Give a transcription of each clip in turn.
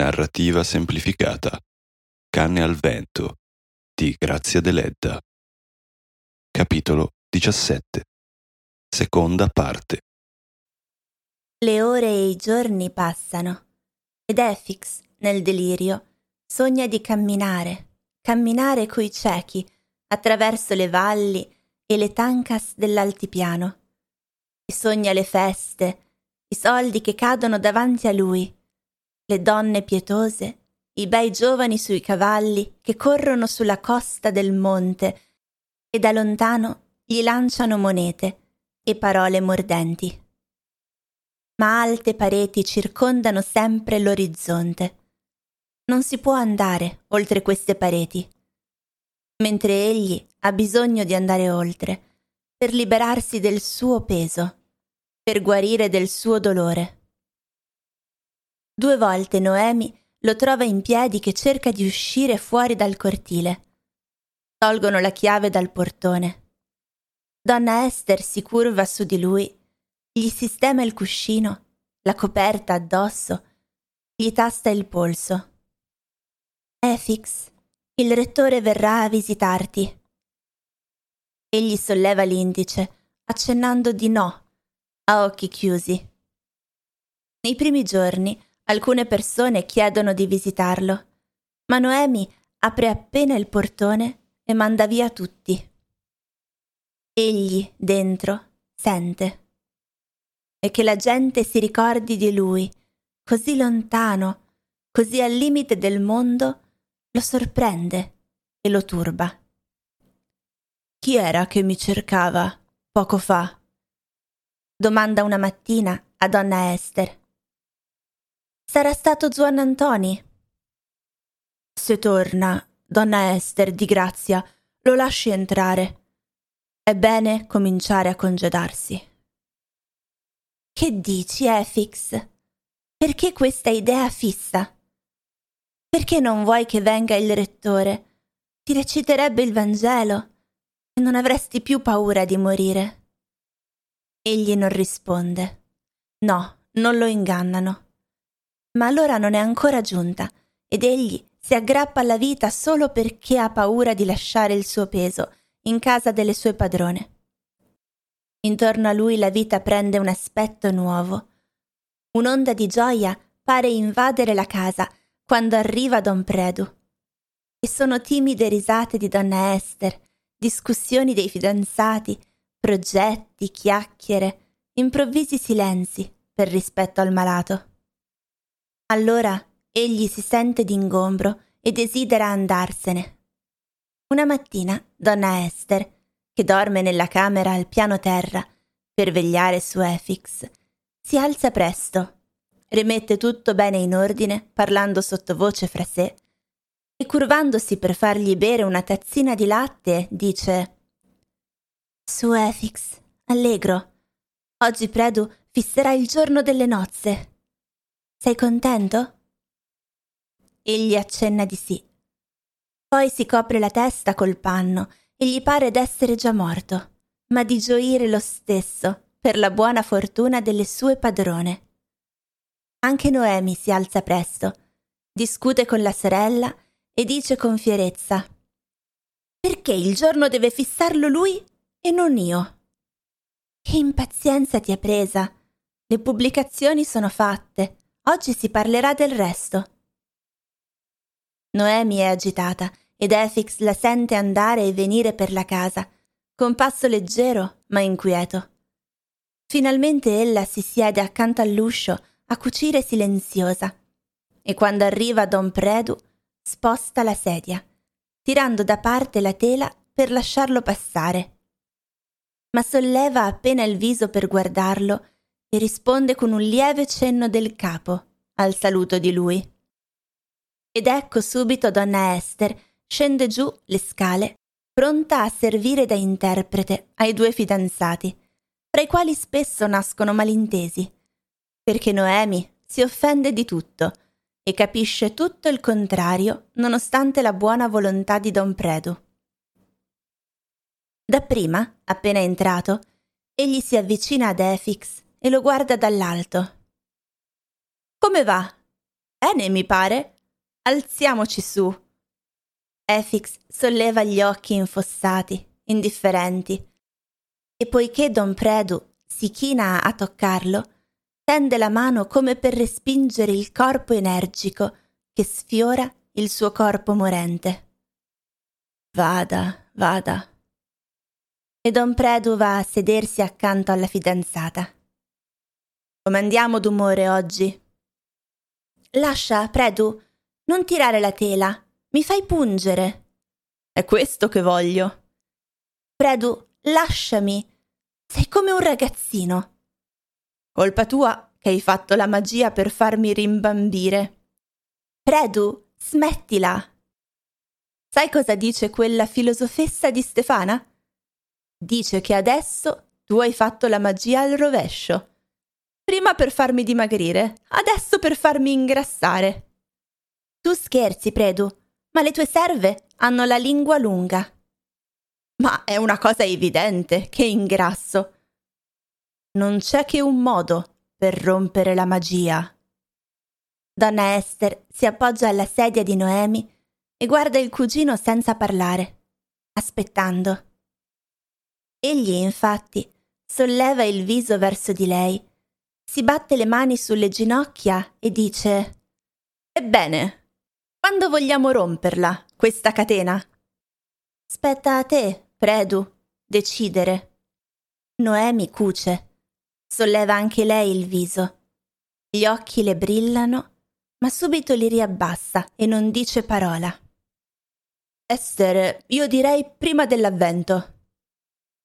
Narrativa semplificata. Canne al vento di Grazia Deledda. Capitolo 17. Seconda parte. Le ore e i giorni passano ed Efix, nel delirio, sogna di camminare, camminare coi ciechi attraverso le valli e le tancas dell'altipiano. E sogna le feste, i soldi che cadono davanti a lui, le donne pietose, i bei giovani sui cavalli che corrono sulla costa del monte e da lontano gli lanciano monete e parole mordenti. Ma alte pareti circondano sempre l'orizzonte. Non si può andare oltre queste pareti, mentre egli ha bisogno di andare oltre per liberarsi del suo peso, per guarire del suo dolore. Due volte Noemi lo trova in piedi che cerca di uscire fuori dal cortile. Tolgono la chiave dal portone. Donna Esther si curva su di lui, gli sistema il cuscino, la coperta addosso, gli tasta il polso. Efix, il rettore verrà a visitarti. Egli solleva l'indice, accennando di no, a occhi chiusi. Nei primi giorni Alcune persone chiedono di visitarlo, ma Noemi apre appena il portone e manda via tutti. Egli, dentro, sente. E che la gente si ricordi di lui, così lontano, così al limite del mondo, lo sorprende e lo turba. Chi era che mi cercava poco fa? domanda una mattina a donna Esther. Sarà stato Zuan Antoni. Se torna, donna Ester, di grazia, lo lasci entrare. È bene cominciare a congedarsi. Che dici, Efix? Perché questa idea fissa? Perché non vuoi che venga il rettore? Ti reciterebbe il Vangelo e non avresti più paura di morire. Egli non risponde. No, non lo ingannano ma l'ora non è ancora giunta ed egli si aggrappa alla vita solo perché ha paura di lasciare il suo peso in casa delle sue padrone. Intorno a lui la vita prende un aspetto nuovo. Un'onda di gioia pare invadere la casa quando arriva Don Predu. E sono timide risate di donna Esther, discussioni dei fidanzati, progetti, chiacchiere, improvvisi silenzi per rispetto al malato. Allora egli si sente d'ingombro e desidera andarsene. Una mattina donna Esther, che dorme nella camera al piano terra per vegliare su Efix, si alza presto, rimette tutto bene in ordine, parlando sottovoce fra sé, e curvandosi per fargli bere una tazzina di latte, dice Su Efix, allegro. Oggi Predu fisserà il giorno delle nozze. Sei contento? Egli accenna di sì. Poi si copre la testa col panno e gli pare d'essere già morto, ma di gioire lo stesso per la buona fortuna delle sue padrone. Anche Noemi si alza presto, discute con la sorella e dice con fierezza Perché il giorno deve fissarlo lui e non io? Che impazienza ti ha presa? Le pubblicazioni sono fatte Oggi si parlerà del resto. Noemi è agitata ed Efix la sente andare e venire per la casa, con passo leggero ma inquieto. Finalmente ella si siede accanto all'uscio a cucire silenziosa e quando arriva Don Predu sposta la sedia, tirando da parte la tela per lasciarlo passare. Ma solleva appena il viso per guardarlo e risponde con un lieve cenno del capo al saluto di lui. Ed ecco subito donna Esther scende giù le scale, pronta a servire da interprete ai due fidanzati, fra i quali spesso nascono malintesi, perché Noemi si offende di tutto e capisce tutto il contrario nonostante la buona volontà di Don Predu. Dapprima, appena entrato, egli si avvicina ad Efix e lo guarda dall'alto. Come va? Bene, mi pare. Alziamoci su. Efix solleva gli occhi infossati, indifferenti, e poiché Don Predu si china a toccarlo, tende la mano come per respingere il corpo energico che sfiora il suo corpo morente. Vada, vada. E Don Predu va a sedersi accanto alla fidanzata. Come andiamo d'umore oggi? Lascia, Predu, non tirare la tela, mi fai pungere. È questo che voglio. Predu, lasciami. Sei come un ragazzino. Colpa tua che hai fatto la magia per farmi rimbambire. Predu, smettila. Sai cosa dice quella filosofessa di Stefana? Dice che adesso tu hai fatto la magia al rovescio. Prima per farmi dimagrire, adesso per farmi ingrassare. Tu scherzi, Predu, ma le tue serve hanno la lingua lunga. Ma è una cosa evidente che ingrasso. Non c'è che un modo per rompere la magia. Donna Esther si appoggia alla sedia di Noemi e guarda il cugino senza parlare, aspettando. Egli, infatti, solleva il viso verso di lei, si batte le mani sulle ginocchia e dice Ebbene, quando vogliamo romperla, questa catena? Spetta a te, Predu, decidere. Noemi cuce. Solleva anche lei il viso. Gli occhi le brillano, ma subito li riabbassa e non dice parola. Esther, io direi prima dell'avvento.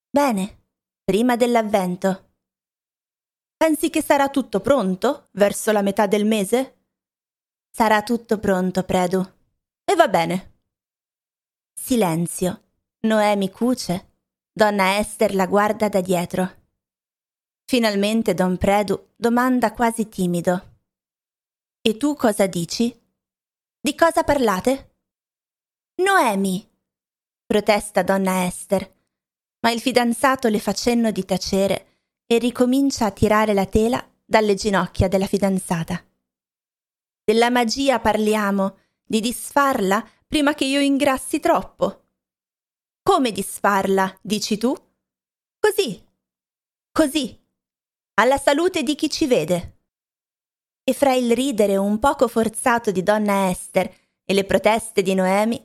Bene, prima dell'avvento. Pensi che sarà tutto pronto verso la metà del mese? Sarà tutto pronto, Predu. E va bene. Silenzio. Noemi cuce. Donna Esther la guarda da dietro. Finalmente Don Predu domanda quasi timido. E tu cosa dici? Di cosa parlate? Noemi! protesta donna Esther, ma il fidanzato le fa cenno di tacere e ricomincia a tirare la tela dalle ginocchia della fidanzata. Della magia parliamo, di disfarla prima che io ingrassi troppo. Come disfarla, dici tu? Così, così, alla salute di chi ci vede. E fra il ridere un poco forzato di donna Esther e le proteste di Noemi,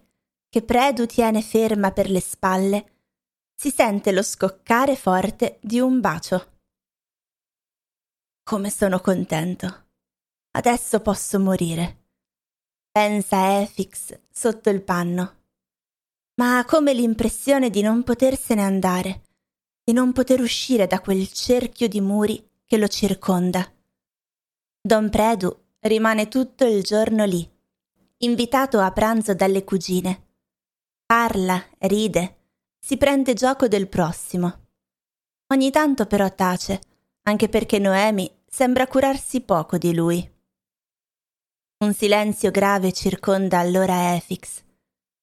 che Predu tiene ferma per le spalle, si sente lo scoccare forte di un bacio. Come sono contento. Adesso posso morire. Pensa Efix sotto il panno. Ma ha come l'impressione di non potersene andare, di non poter uscire da quel cerchio di muri che lo circonda. Don Predu rimane tutto il giorno lì, invitato a pranzo dalle cugine Parla, ride, si prende gioco del prossimo. Ogni tanto però tace, anche perché Noemi sembra curarsi poco di lui. Un silenzio grave circonda allora Efix,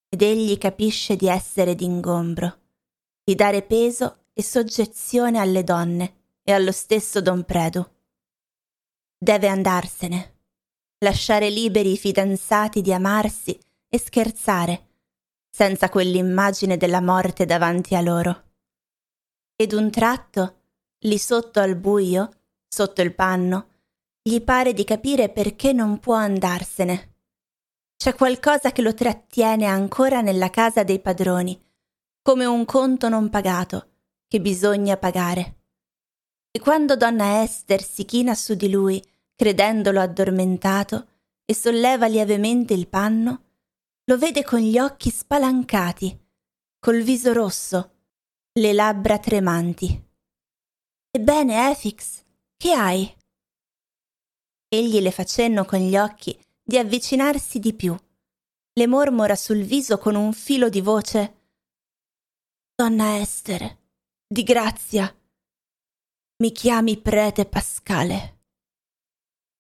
ed egli capisce di essere d'ingombro, di dare peso e soggezione alle donne e allo stesso Don Predu. Deve andarsene, lasciare liberi i fidanzati di amarsi e scherzare senza quell'immagine della morte davanti a loro. Ed un tratto, lì sotto al buio, sotto il panno, gli pare di capire perché non può andarsene. C'è qualcosa che lo trattiene ancora nella casa dei padroni, come un conto non pagato, che bisogna pagare. E quando donna Esther si china su di lui, credendolo addormentato, e solleva lievemente il panno, lo vede con gli occhi spalancati, col viso rosso, le labbra tremanti. Ebbene, Efix, che hai? Egli le fa cenno con gli occhi di avvicinarsi di più. Le mormora sul viso con un filo di voce. Donna Estere, di grazia, mi chiami prete Pascale.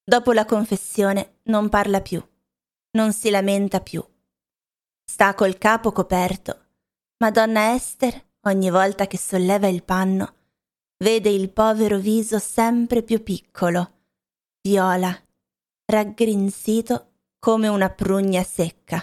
Dopo la confessione non parla più, non si lamenta più. Sta col capo coperto, ma donna Ester, ogni volta che solleva il panno, vede il povero viso sempre più piccolo, viola, raggrinzito come una prugna secca.